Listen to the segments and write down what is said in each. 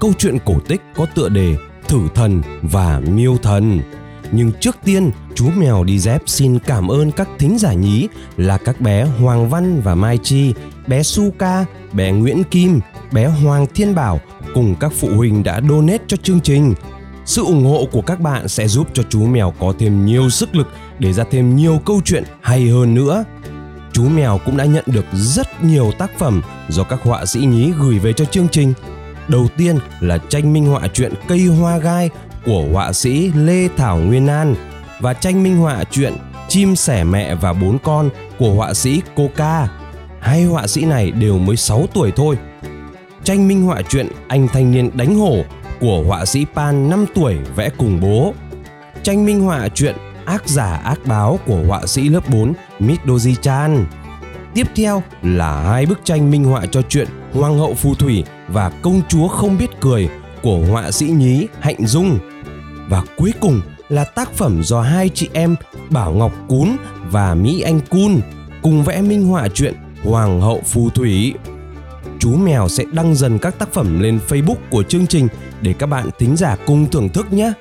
câu chuyện cổ tích có tựa đề Thử thần và Miêu thần. Nhưng trước tiên, chú mèo đi dép xin cảm ơn các thính giả nhí là các bé Hoàng Văn và Mai Chi, bé Suka, bé Nguyễn Kim, bé Hoàng Thiên Bảo cùng các phụ huynh đã donate cho chương trình. Sự ủng hộ của các bạn sẽ giúp cho chú mèo có thêm nhiều sức lực để ra thêm nhiều câu chuyện hay hơn nữa. Chú mèo cũng đã nhận được rất nhiều tác phẩm do các họa sĩ nhí gửi về cho chương trình Đầu tiên là tranh minh họa truyện Cây Hoa Gai của họa sĩ Lê Thảo Nguyên An và tranh minh họa truyện Chim sẻ mẹ và bốn con của họa sĩ Coca. Hai họa sĩ này đều mới 6 tuổi thôi. Tranh minh họa truyện Anh thanh niên đánh hổ của họa sĩ Pan 5 tuổi vẽ cùng bố. Tranh minh họa truyện Ác giả ác báo của họa sĩ lớp 4 Midoji Chan. Tiếp theo là hai bức tranh minh họa cho chuyện Hoàng hậu phù thủy và công chúa không biết cười của họa sĩ nhí Hạnh Dung. Và cuối cùng là tác phẩm do hai chị em Bảo Ngọc Cún và Mỹ Anh Cun cùng vẽ minh họa truyện Hoàng hậu phù thủy. Chú mèo sẽ đăng dần các tác phẩm lên Facebook của chương trình để các bạn thính giả cùng thưởng thức nhé.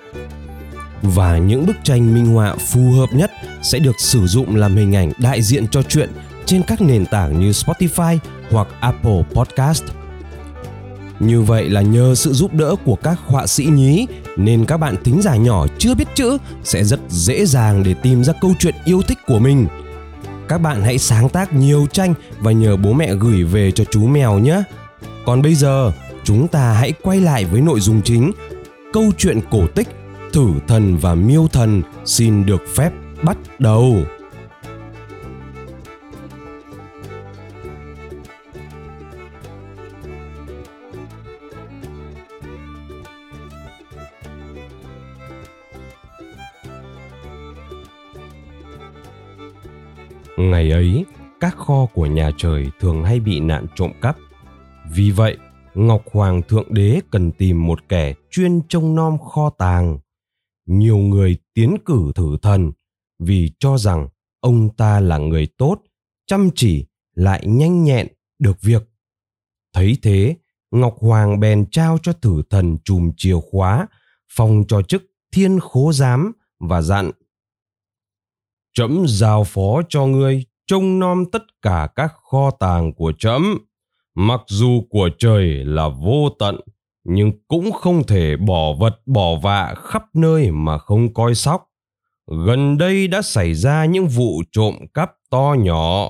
Và những bức tranh minh họa phù hợp nhất sẽ được sử dụng làm hình ảnh đại diện cho chuyện trên các nền tảng như Spotify hoặc Apple Podcast. Như vậy là nhờ sự giúp đỡ của các họa sĩ nhí nên các bạn thính giả nhỏ chưa biết chữ sẽ rất dễ dàng để tìm ra câu chuyện yêu thích của mình. Các bạn hãy sáng tác nhiều tranh và nhờ bố mẹ gửi về cho chú mèo nhé. Còn bây giờ, chúng ta hãy quay lại với nội dung chính. Câu chuyện cổ tích Thử thần và miêu thần xin được phép bắt đầu. Ngày ấy, các kho của nhà trời thường hay bị nạn trộm cắp. Vì vậy, Ngọc Hoàng Thượng Đế cần tìm một kẻ chuyên trông nom kho tàng. Nhiều người tiến cử thử thần vì cho rằng ông ta là người tốt, chăm chỉ, lại nhanh nhẹn, được việc. Thấy thế, Ngọc Hoàng bèn trao cho thử thần chùm chìa khóa, phòng cho chức thiên khố giám và dặn trẫm giao phó cho ngươi, trông nom tất cả các kho tàng của trẫm mặc dù của trời là vô tận, nhưng cũng không thể bỏ vật bỏ vạ khắp nơi mà không coi sóc. Gần đây đã xảy ra những vụ trộm cắp to nhỏ.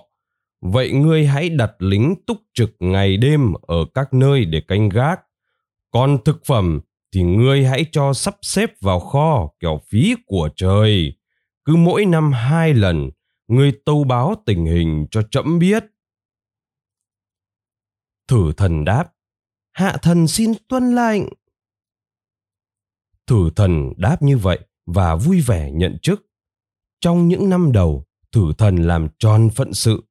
Vậy ngươi hãy đặt lính túc trực ngày đêm ở các nơi để canh gác. Còn thực phẩm thì ngươi hãy cho sắp xếp vào kho kẻo phí của trời cứ mỗi năm hai lần, người tâu báo tình hình cho trẫm biết. Thử thần đáp, hạ thần xin tuân lệnh. Thử thần đáp như vậy và vui vẻ nhận chức. Trong những năm đầu, thử thần làm tròn phận sự.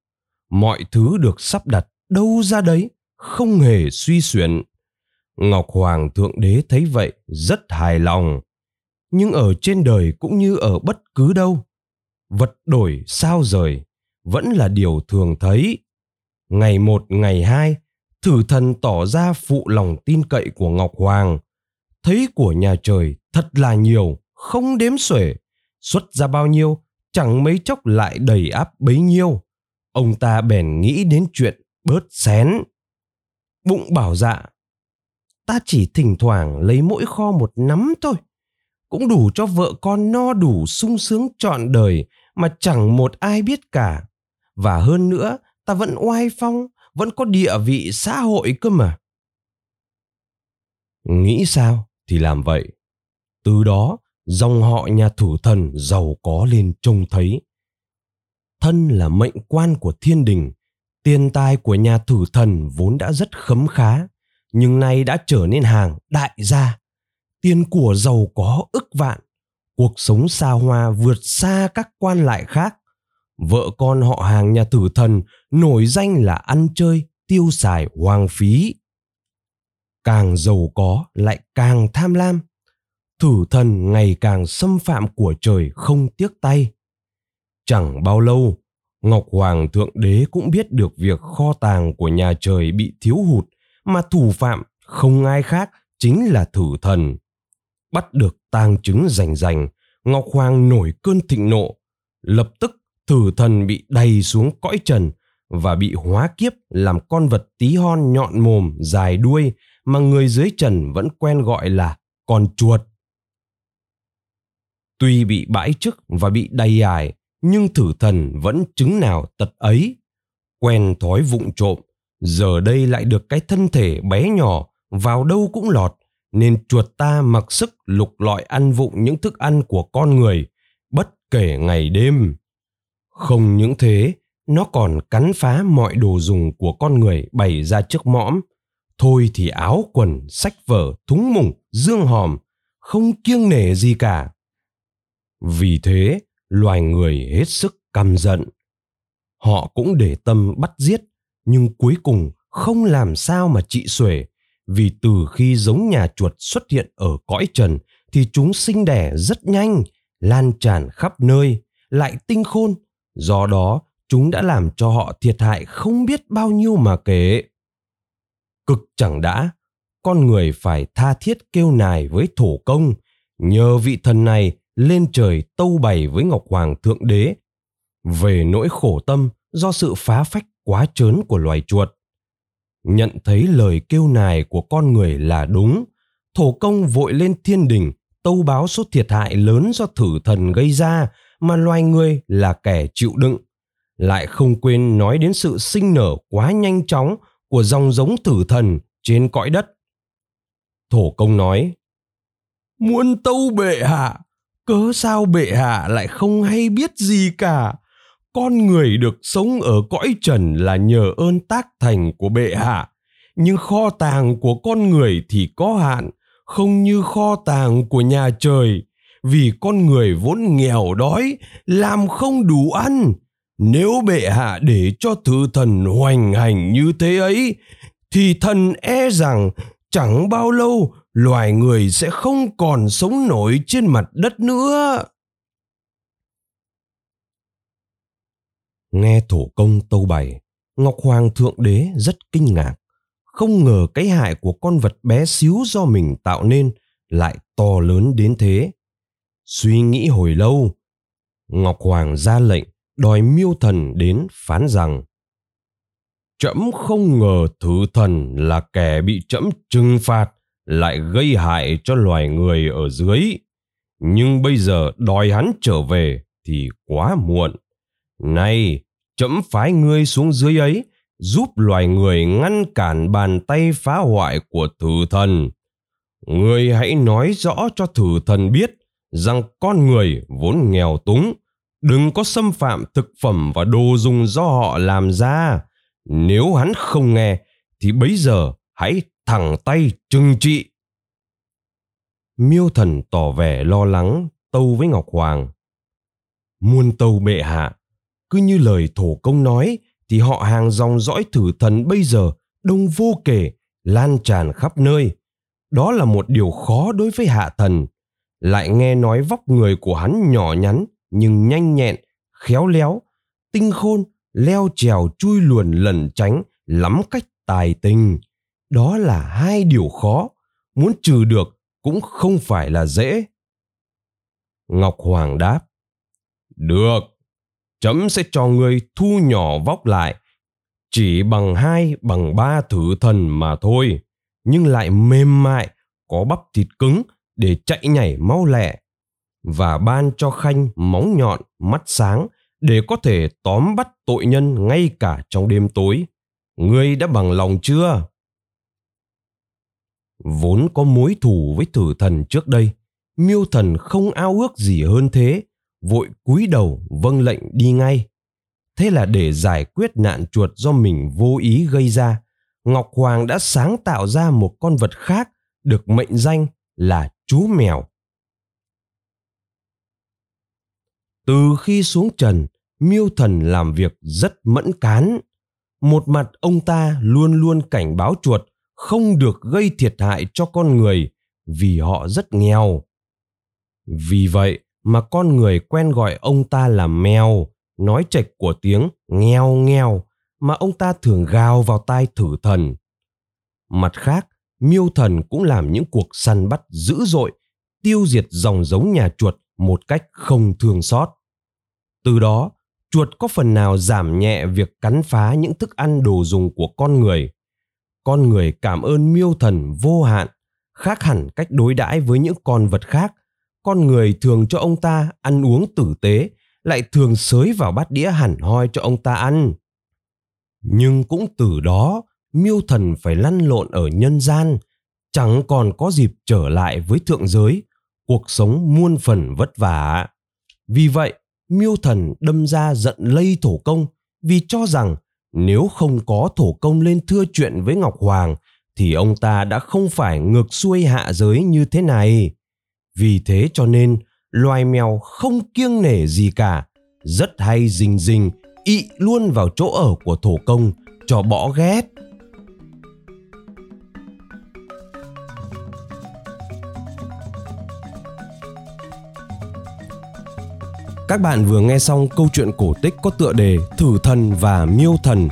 Mọi thứ được sắp đặt đâu ra đấy, không hề suy xuyển. Ngọc hoàng thượng đế thấy vậy rất hài lòng nhưng ở trên đời cũng như ở bất cứ đâu, vật đổi sao rời vẫn là điều thường thấy. Ngày một, ngày hai, thử thần tỏ ra phụ lòng tin cậy của ngọc hoàng. Thấy của nhà trời thật là nhiều, không đếm xuể. Xuất ra bao nhiêu, chẳng mấy chốc lại đầy áp bấy nhiêu. Ông ta bèn nghĩ đến chuyện bớt xén. Bụng bảo dạ ta chỉ thỉnh thoảng lấy mỗi kho một nắm thôi cũng đủ cho vợ con no đủ sung sướng trọn đời mà chẳng một ai biết cả. Và hơn nữa, ta vẫn oai phong, vẫn có địa vị xã hội cơ mà. Nghĩ sao thì làm vậy. Từ đó, dòng họ nhà thủ thần giàu có lên trông thấy. Thân là mệnh quan của thiên đình, tiền tài của nhà thử thần vốn đã rất khấm khá, nhưng nay đã trở nên hàng đại gia tiền của giàu có ức vạn, cuộc sống xa hoa vượt xa các quan lại khác. Vợ con họ hàng nhà tử thần nổi danh là ăn chơi, tiêu xài hoang phí. Càng giàu có lại càng tham lam. Thử thần ngày càng xâm phạm của trời không tiếc tay. Chẳng bao lâu, Ngọc Hoàng Thượng Đế cũng biết được việc kho tàng của nhà trời bị thiếu hụt mà thủ phạm không ai khác chính là thử thần. Bắt được tang chứng rành rành, Ngọc Hoàng nổi cơn thịnh nộ, lập tức thử thần bị đầy xuống cõi trần và bị hóa kiếp làm con vật tí hon nhọn mồm dài đuôi mà người dưới trần vẫn quen gọi là con chuột. Tuy bị bãi chức và bị đầy ải, nhưng thử thần vẫn chứng nào tật ấy. Quen thói vụng trộm, giờ đây lại được cái thân thể bé nhỏ vào đâu cũng lọt, nên chuột ta mặc sức lục lọi ăn vụng những thức ăn của con người, bất kể ngày đêm. Không những thế, nó còn cắn phá mọi đồ dùng của con người bày ra trước mõm. Thôi thì áo quần, sách vở, thúng mùng, dương hòm, không kiêng nể gì cả. Vì thế, loài người hết sức căm giận. Họ cũng để tâm bắt giết, nhưng cuối cùng không làm sao mà trị xuể, vì từ khi giống nhà chuột xuất hiện ở cõi trần thì chúng sinh đẻ rất nhanh, lan tràn khắp nơi, lại tinh khôn, do đó chúng đã làm cho họ thiệt hại không biết bao nhiêu mà kể. Cực chẳng đã, con người phải tha thiết kêu nài với thổ công, nhờ vị thần này lên trời tâu bày với Ngọc Hoàng Thượng Đế về nỗi khổ tâm do sự phá phách quá trớn của loài chuột. Nhận thấy lời kêu nài của con người là đúng, thổ công vội lên thiên đình tâu báo số thiệt hại lớn do thử thần gây ra mà loài người là kẻ chịu đựng. Lại không quên nói đến sự sinh nở quá nhanh chóng của dòng giống thử thần trên cõi đất. Thổ công nói, Muôn tâu bệ hạ, cớ sao bệ hạ lại không hay biết gì cả con người được sống ở cõi trần là nhờ ơn tác thành của bệ hạ. Nhưng kho tàng của con người thì có hạn, không như kho tàng của nhà trời. Vì con người vốn nghèo đói, làm không đủ ăn. Nếu bệ hạ để cho thử thần hoành hành như thế ấy, thì thần e rằng chẳng bao lâu loài người sẽ không còn sống nổi trên mặt đất nữa. Nghe thổ công tâu bày, ngọc hoàng thượng đế rất kinh ngạc. Không ngờ cái hại của con vật bé xíu do mình tạo nên lại to lớn đến thế. Suy nghĩ hồi lâu, ngọc hoàng ra lệnh đòi miêu thần đến phán rằng, trẫm không ngờ thử thần là kẻ bị trẫm trừng phạt, lại gây hại cho loài người ở dưới. Nhưng bây giờ đòi hắn trở về thì quá muộn. Nay Chấm phái ngươi xuống dưới ấy, giúp loài người ngăn cản bàn tay phá hoại của thử thần. Ngươi hãy nói rõ cho thử thần biết rằng con người vốn nghèo túng, đừng có xâm phạm thực phẩm và đồ dùng do họ làm ra. Nếu hắn không nghe, thì bấy giờ hãy thẳng tay trừng trị. Miêu thần tỏ vẻ lo lắng, tâu với ngọc hoàng. Muôn tâu bệ hạ cứ như lời thổ công nói, thì họ hàng dòng dõi thử thần bây giờ, đông vô kể, lan tràn khắp nơi. Đó là một điều khó đối với hạ thần. Lại nghe nói vóc người của hắn nhỏ nhắn, nhưng nhanh nhẹn, khéo léo, tinh khôn, leo trèo chui luồn lẩn tránh, lắm cách tài tình. Đó là hai điều khó, muốn trừ được cũng không phải là dễ. Ngọc hoàng đáp, được chấm sẽ cho ngươi thu nhỏ vóc lại, chỉ bằng hai, bằng ba thử thần mà thôi. Nhưng lại mềm mại, có bắp thịt cứng để chạy nhảy mau lẹ và ban cho khanh móng nhọn, mắt sáng để có thể tóm bắt tội nhân ngay cả trong đêm tối. Ngươi đã bằng lòng chưa? Vốn có mối thù với thử thần trước đây, miêu thần không ao ước gì hơn thế vội cúi đầu vâng lệnh đi ngay. Thế là để giải quyết nạn chuột do mình vô ý gây ra, ngọc hoàng đã sáng tạo ra một con vật khác được mệnh danh là chú mèo. Từ khi xuống trần, miêu thần làm việc rất mẫn cán. Một mặt ông ta luôn luôn cảnh báo chuột không được gây thiệt hại cho con người vì họ rất nghèo. Vì vậy mà con người quen gọi ông ta là mèo, nói trạch của tiếng nghèo nghèo mà ông ta thường gào vào tai thử thần. Mặt khác, miêu thần cũng làm những cuộc săn bắt dữ dội, tiêu diệt dòng giống nhà chuột một cách không thương xót. Từ đó, chuột có phần nào giảm nhẹ việc cắn phá những thức ăn đồ dùng của con người. Con người cảm ơn miêu thần vô hạn, khác hẳn cách đối đãi với những con vật khác con người thường cho ông ta ăn uống tử tế, lại thường xới vào bát đĩa hẳn hoi cho ông ta ăn. Nhưng cũng từ đó, miêu thần phải lăn lộn ở nhân gian, chẳng còn có dịp trở lại với thượng giới, cuộc sống muôn phần vất vả. Vì vậy, miêu thần đâm ra giận lây thổ công, vì cho rằng nếu không có thổ công lên thưa chuyện với ngọc hoàng, thì ông ta đã không phải ngược xuôi hạ giới như thế này vì thế cho nên loài mèo không kiêng nể gì cả rất hay rình rình ị luôn vào chỗ ở của thổ công cho bỏ ghét Các bạn vừa nghe xong câu chuyện cổ tích có tựa đề Thử thần và miêu thần.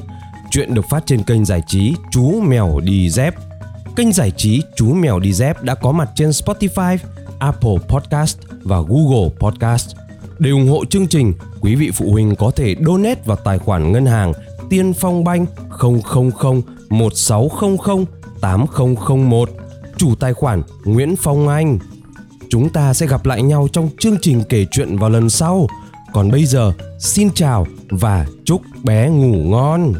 Chuyện được phát trên kênh giải trí Chú Mèo Đi Dép. Kênh giải trí Chú Mèo Đi Dép đã có mặt trên Spotify, Apple Podcast và Google Podcast. Để ủng hộ chương trình, quý vị phụ huynh có thể donate vào tài khoản ngân hàng Tiên Phong Banh 000 1600 8001 chủ tài khoản Nguyễn Phong Anh. Chúng ta sẽ gặp lại nhau trong chương trình kể chuyện vào lần sau. Còn bây giờ, xin chào và chúc bé ngủ ngon.